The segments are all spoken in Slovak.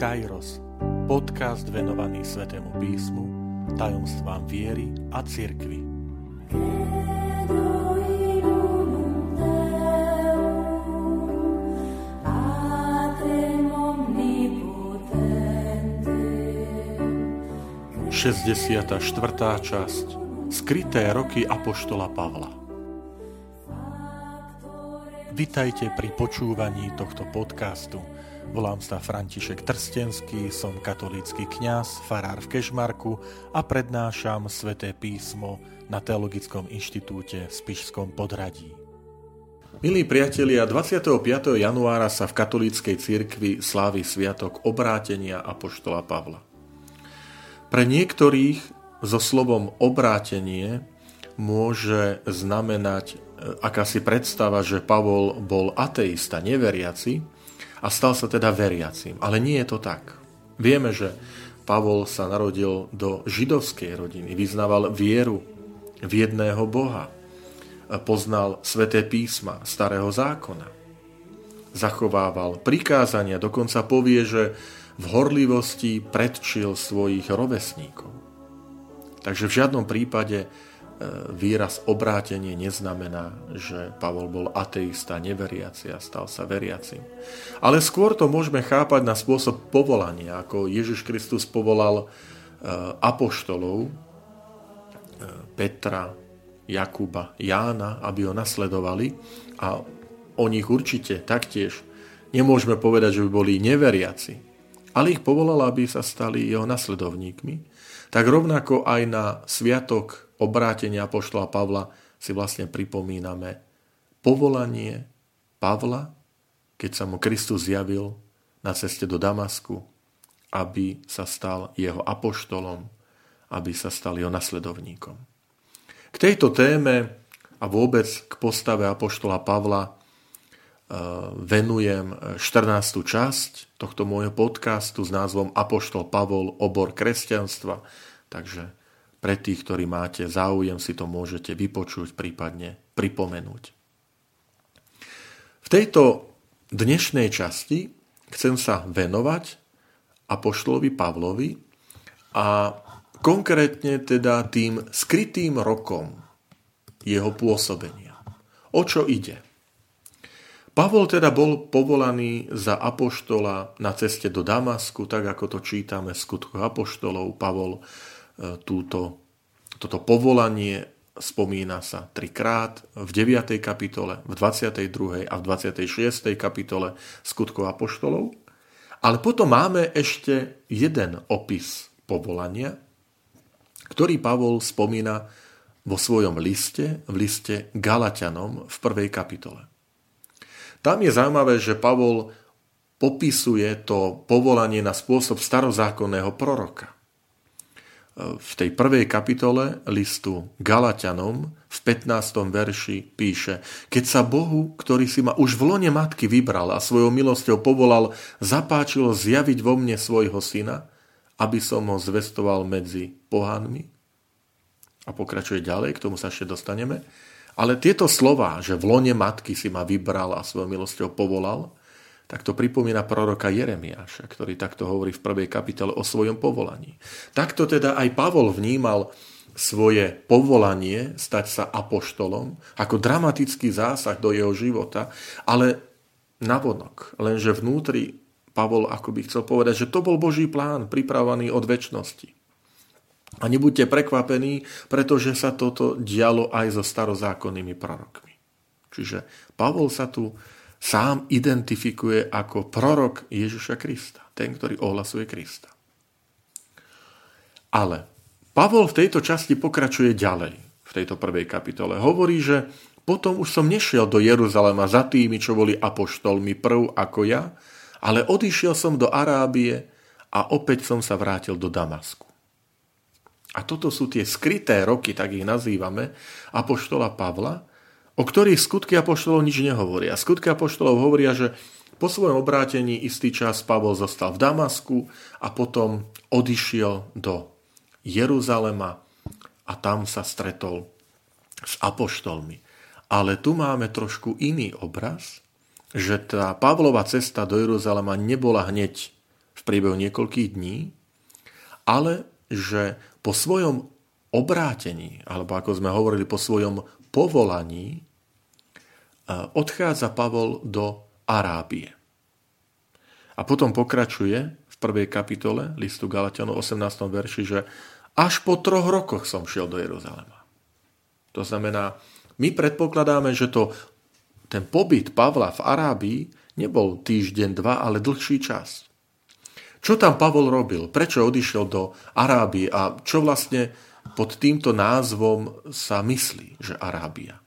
Kairos, podcast venovaný Svetému písmu, tajomstvám viery a cirkvi. Šesťdesiata štvrtá časť. Skryté roky Apoštola Pavla. Vitajte pri počúvaní tohto podcastu – Volám sa František Trstenský, som katolícky kňaz, farár v Kešmarku a prednášam sväté písmo na Teologickom inštitúte v Spišskom podradí. Milí priatelia, 25. januára sa v katolíckej cirkvi slávi sviatok obrátenia Apoštola Pavla. Pre niektorých so slovom obrátenie môže znamenať e, akási predstava, že Pavol bol ateista, neveriaci, a stal sa teda veriacím. Ale nie je to tak. Vieme, že Pavol sa narodil do židovskej rodiny, vyznával vieru v jedného Boha, poznal sveté písma starého zákona, zachovával prikázania, dokonca povie, že v horlivosti predčil svojich rovesníkov. Takže v žiadnom prípade výraz obrátenie neznamená, že Pavol bol ateista, neveriaci a stal sa veriacim. Ale skôr to môžeme chápať na spôsob povolania, ako Ježiš Kristus povolal e, apoštolov e, Petra, Jakuba, Jána, aby ho nasledovali a o nich určite taktiež nemôžeme povedať, že by boli neveriaci, ale ich povolal, aby sa stali jeho nasledovníkmi, tak rovnako aj na sviatok obrátenia poštola Pavla si vlastne pripomíname povolanie Pavla, keď sa mu Kristus zjavil na ceste do Damasku, aby sa stal jeho apoštolom, aby sa stal jeho nasledovníkom. K tejto téme a vôbec k postave apoštola Pavla e, venujem 14. časť tohto môjho podcastu s názvom Apoštol Pavol, obor kresťanstva. Takže pre tých, ktorí máte záujem, si to môžete vypočuť, prípadne pripomenúť. V tejto dnešnej časti chcem sa venovať apoštolovi Pavlovi a konkrétne teda tým skrytým rokom jeho pôsobenia. O čo ide? Pavol teda bol povolaný za apoštola na ceste do Damasku, tak ako to čítame v skutkoch apoštolov. Pavol túto, toto povolanie spomína sa trikrát v 9. kapitole, v 22. a v 26. kapitole skutkov apoštolov. Ale potom máme ešte jeden opis povolania, ktorý Pavol spomína vo svojom liste, v liste Galatianom v prvej kapitole. Tam je zaujímavé, že Pavol popisuje to povolanie na spôsob starozákonného proroka v tej prvej kapitole listu Galatianom v 15. verši píše Keď sa Bohu, ktorý si ma už v lone matky vybral a svojou milosťou povolal, zapáčilo zjaviť vo mne svojho syna, aby som ho zvestoval medzi pohanmi. A pokračuje ďalej, k tomu sa ešte dostaneme. Ale tieto slova, že v lone matky si ma vybral a svojou milosťou povolal, tak to pripomína proroka Jeremiáša, ktorý takto hovorí v prvej kapitole o svojom povolaní. Takto teda aj Pavol vnímal svoje povolanie stať sa apoštolom ako dramatický zásah do jeho života, ale navonok, lenže vnútri Pavol akoby chcel povedať, že to bol Boží plán pripravený od väčšnosti. A nebuďte prekvapení, pretože sa toto dialo aj so starozákonnými prorokmi. Čiže Pavol sa tu sám identifikuje ako prorok Ježiša Krista, ten, ktorý ohlasuje Krista. Ale Pavol v tejto časti pokračuje ďalej, v tejto prvej kapitole. Hovorí, že potom už som nešiel do Jeruzalema za tými, čo boli apoštolmi prv ako ja, ale odišiel som do Arábie a opäť som sa vrátil do Damasku. A toto sú tie skryté roky, tak ich nazývame, apoštola Pavla, o ktorých skutky apoštolov nič nehovoria. Skutky apoštolov hovoria, že po svojom obrátení istý čas Pavol zostal v Damasku a potom odišiel do Jeruzalema a tam sa stretol s apoštolmi. Ale tu máme trošku iný obraz, že tá Pavlova cesta do Jeruzalema nebola hneď v priebehu niekoľkých dní, ale že po svojom obrátení, alebo ako sme hovorili, po svojom povolaní, odchádza Pavol do Arábie. A potom pokračuje v prvej kapitole listu Galatianov 18. verši, že až po troch rokoch som šiel do Jeruzalema. To znamená, my predpokladáme, že to, ten pobyt Pavla v Arábii nebol týždeň, dva, ale dlhší čas. Čo tam Pavol robil? Prečo odišiel do Arábie? A čo vlastne pod týmto názvom sa myslí, že Arábia?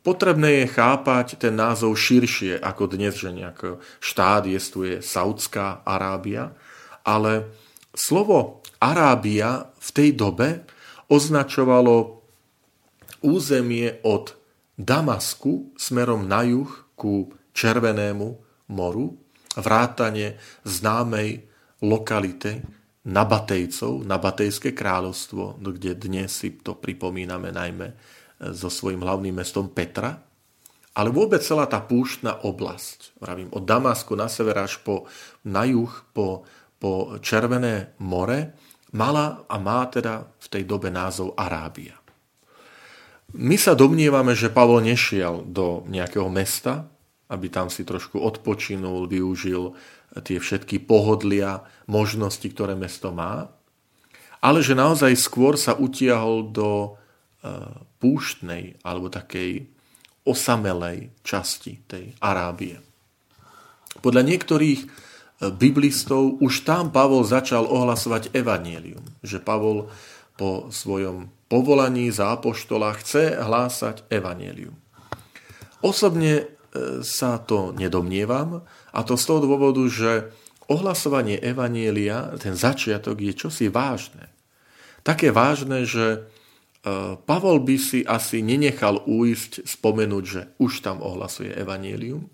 Potrebné je chápať ten názov širšie ako dnes, že nejaký štát jestuje Saudská Arábia, ale slovo Arábia v tej dobe označovalo územie od Damasku smerom na juh ku Červenému moru, vrátane známej lokality Nabatejcov, Nabatejské kráľovstvo, kde dnes si to pripomíname najmä so svojím hlavným mestom Petra, ale vôbec celá tá púštna oblasť, vravím, od Damasku na sever až po, na juh, po, po Červené more, mala a má teda v tej dobe názov Arábia. My sa domnievame, že Pavol nešiel do nejakého mesta, aby tam si trošku odpočinul, využil tie všetky pohodlia, možnosti, ktoré mesto má, ale že naozaj skôr sa utiahol do púštnej alebo takej osamelej časti tej Arábie. Podľa niektorých e, biblistov už tam Pavol začal ohlasovať evanielium, že Pavol po svojom povolaní za apoštola chce hlásať evanielium. Osobne sa to nedomnievam a to z toho dôvodu, že ohlasovanie Evanielia, ten začiatok je čosi vážne. Také vážne, že e, Pavol by si asi nenechal újsť spomenúť, že už tam ohlasuje Evanielium,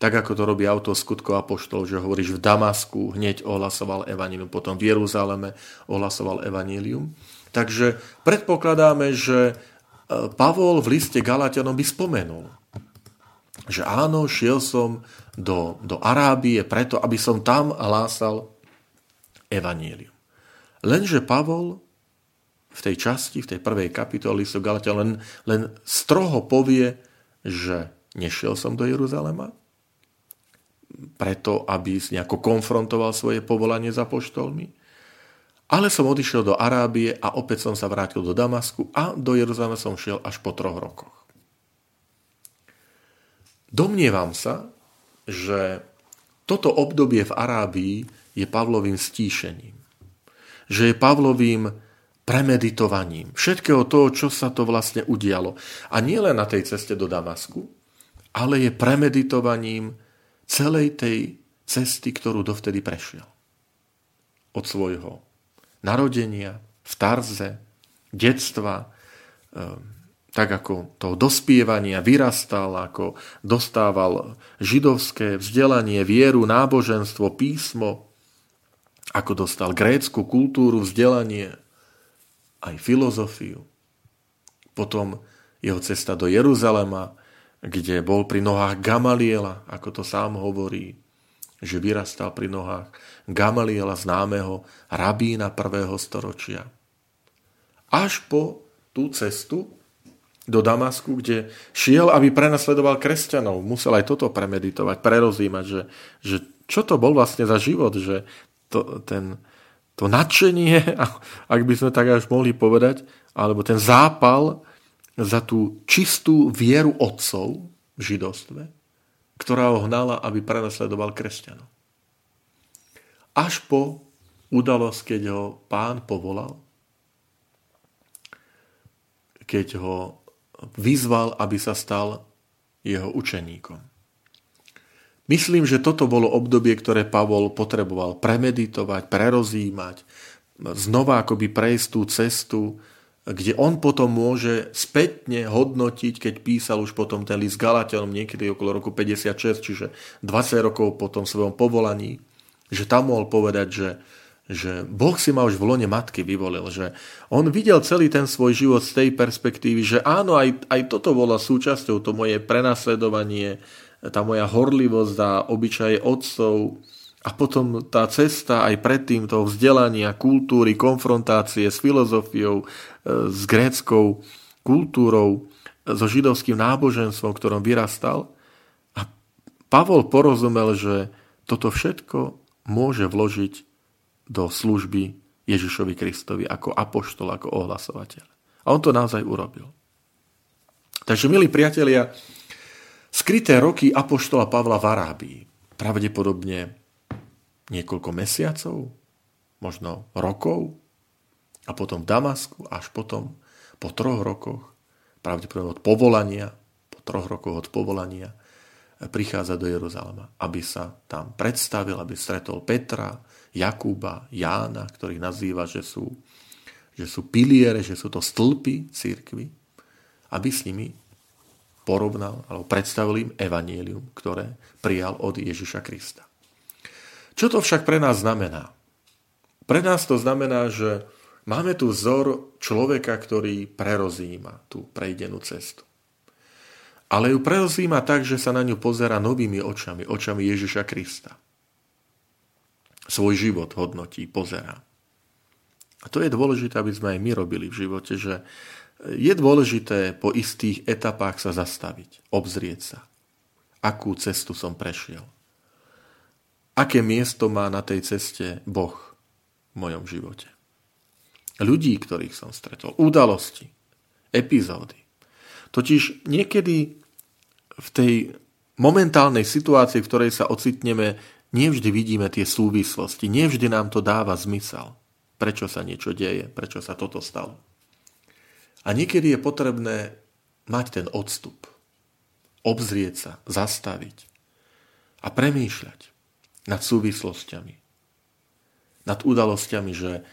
tak ako to robí auto skutkov apoštol, že hovoríš v Damasku, hneď ohlasoval Evangelium, potom v Jeruzaleme ohlasoval Evangelium. Takže predpokladáme, že e, Pavol v liste Galatianom by spomenul, že áno, šiel som do, do Arábie preto, aby som tam hlásal evanílium. Lenže Pavol v tej časti, v tej prvej kapitoli so Galatia len, len stroho povie, že nešiel som do Jeruzalema, preto, aby nejako konfrontoval svoje povolanie za poštolmi, ale som odišiel do Arábie a opäť som sa vrátil do Damasku a do Jeruzalema som šiel až po troch rokoch. Domnievam sa, že toto obdobie v Arábii je Pavlovým stíšením. Že je Pavlovým premeditovaním všetkého toho, čo sa to vlastne udialo. A nie len na tej ceste do Damasku, ale je premeditovaním celej tej cesty, ktorú dovtedy prešiel. Od svojho narodenia, v Tarze, detstva, ehm, tak ako to dospievania vyrastal, ako dostával židovské vzdelanie, vieru, náboženstvo, písmo, ako dostal grécku kultúru, vzdelanie, aj filozofiu. Potom jeho cesta do Jeruzalema, kde bol pri nohách Gamaliela, ako to sám hovorí, že vyrastal pri nohách Gamaliela, známeho rabína prvého storočia. Až po tú cestu, do Damasku, kde šiel, aby prenasledoval kresťanov. Musel aj toto premeditovať, prerozímať, že, že čo to bol vlastne za život, že to, ten, to nadšenie, ak by sme tak až mohli povedať, alebo ten zápal za tú čistú vieru otcov v židostve, ktorá ho hnala, aby prenasledoval kresťanov. Až po udalosť, keď ho pán povolal, keď ho vyzval, aby sa stal jeho učeníkom. Myslím, že toto bolo obdobie, ktoré Pavol potreboval premeditovať, prerozímať, znova akoby prejsť tú cestu, kde on potom môže spätne hodnotiť, keď písal už potom ten list Galatianom niekedy okolo roku 56, čiže 20 rokov po tom svojom povolaní, že tam mohol povedať, že že Boh si ma už v lone matky vyvolil, že on videl celý ten svoj život z tej perspektívy, že áno, aj, aj toto bolo súčasťou, to moje prenasledovanie, tá moja horlivosť a obyčaje otcov A potom tá cesta aj predtým toho vzdelania, kultúry, konfrontácie s filozofiou, e, s gréckou kultúrou, so židovským náboženstvom, v ktorom vyrastal. A Pavol porozumel, že toto všetko môže vložiť do služby Ježišovi Kristovi ako apoštol, ako ohlasovateľ. A on to naozaj urobil. Takže, milí priatelia, skryté roky apoštola Pavla v Arábii, pravdepodobne niekoľko mesiacov, možno rokov, a potom v Damasku, až potom po troch rokoch, pravdepodobne od povolania, po troch rokoch od povolania, prichádza do Jeruzalema, aby sa tam predstavil, aby stretol Petra, Jakúba, Jána, ktorých nazýva, že sú, že sú piliere, že sú to stĺpy církvy, aby s nimi porovnal alebo predstavil im evanielium, ktoré prijal od Ježiša Krista. Čo to však pre nás znamená? Pre nás to znamená, že máme tu vzor človeka, ktorý prerozíma tú prejdenú cestu. Ale ju prerozíma tak, že sa na ňu pozera novými očami, očami Ježiša Krista. Svoj život hodnotí, pozerá. A to je dôležité, aby sme aj my robili v živote, že je dôležité po istých etapách sa zastaviť, obzrieť sa. Akú cestu som prešiel. Aké miesto má na tej ceste Boh v mojom živote. Ľudí, ktorých som stretol, udalosti, epizódy. Totiž niekedy v tej momentálnej situácii, v ktorej sa ocitneme, nevždy vidíme tie súvislosti, nevždy nám to dáva zmysel. Prečo sa niečo deje, prečo sa toto stalo. A niekedy je potrebné mať ten odstup. Obzrieť sa, zastaviť a premýšľať nad súvislosťami. Nad udalosťami, že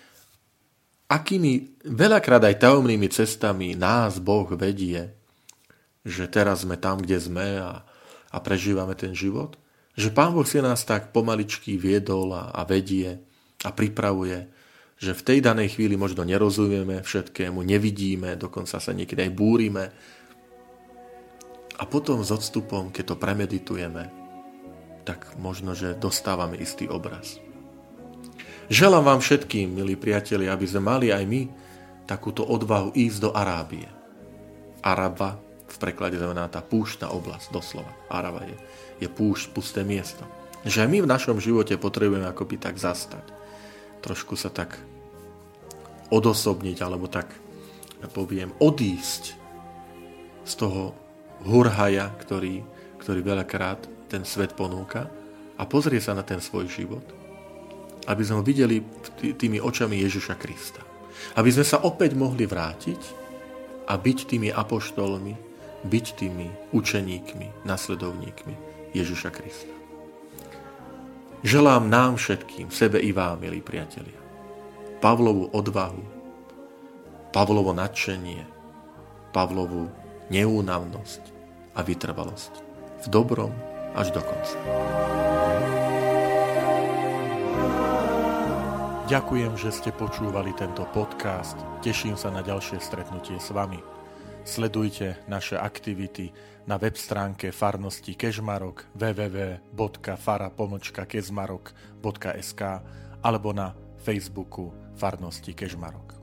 akými veľakrát aj tajomnými cestami nás Boh vedie, že teraz sme tam, kde sme a, a prežívame ten život. Že Pán Boh si nás tak pomaličky viedol a, a vedie a pripravuje že v tej danej chvíli možno nerozumieme všetkému, nevidíme, dokonca sa niekedy aj búrime. A potom s odstupom, keď to premeditujeme, tak možno, že dostávame istý obraz. Želám vám všetkým, milí priatelia, aby sme mali aj my takúto odvahu ísť do Arábie. Araba v preklade znamená tá púštna oblasť, doslova. Araba je, je púšť, pusté miesto. Že my v našom živote potrebujeme akoby tak zastať trošku sa tak odosobniť, alebo tak poviem, odísť z toho hurhaja, ktorý, ktorý veľakrát ten svet ponúka a pozrie sa na ten svoj život. Aby sme ho videli tými očami Ježiša Krista. Aby sme sa opäť mohli vrátiť a byť tými apoštolmi, byť tými učeníkmi, nasledovníkmi Ježiša Krista. Želám nám všetkým, sebe i vám, milí priatelia, Pavlovu odvahu, Pavlovo nadšenie, Pavlovu neúnavnosť a vytrvalosť. V dobrom až do konca. Ďakujem, že ste počúvali tento podcast. Teším sa na ďalšie stretnutie s vami. Sledujte naše aktivity na web stránke farnosti Kežmarok www.fara.kezmarok.sk alebo na Facebooku farnosti Kežmarok.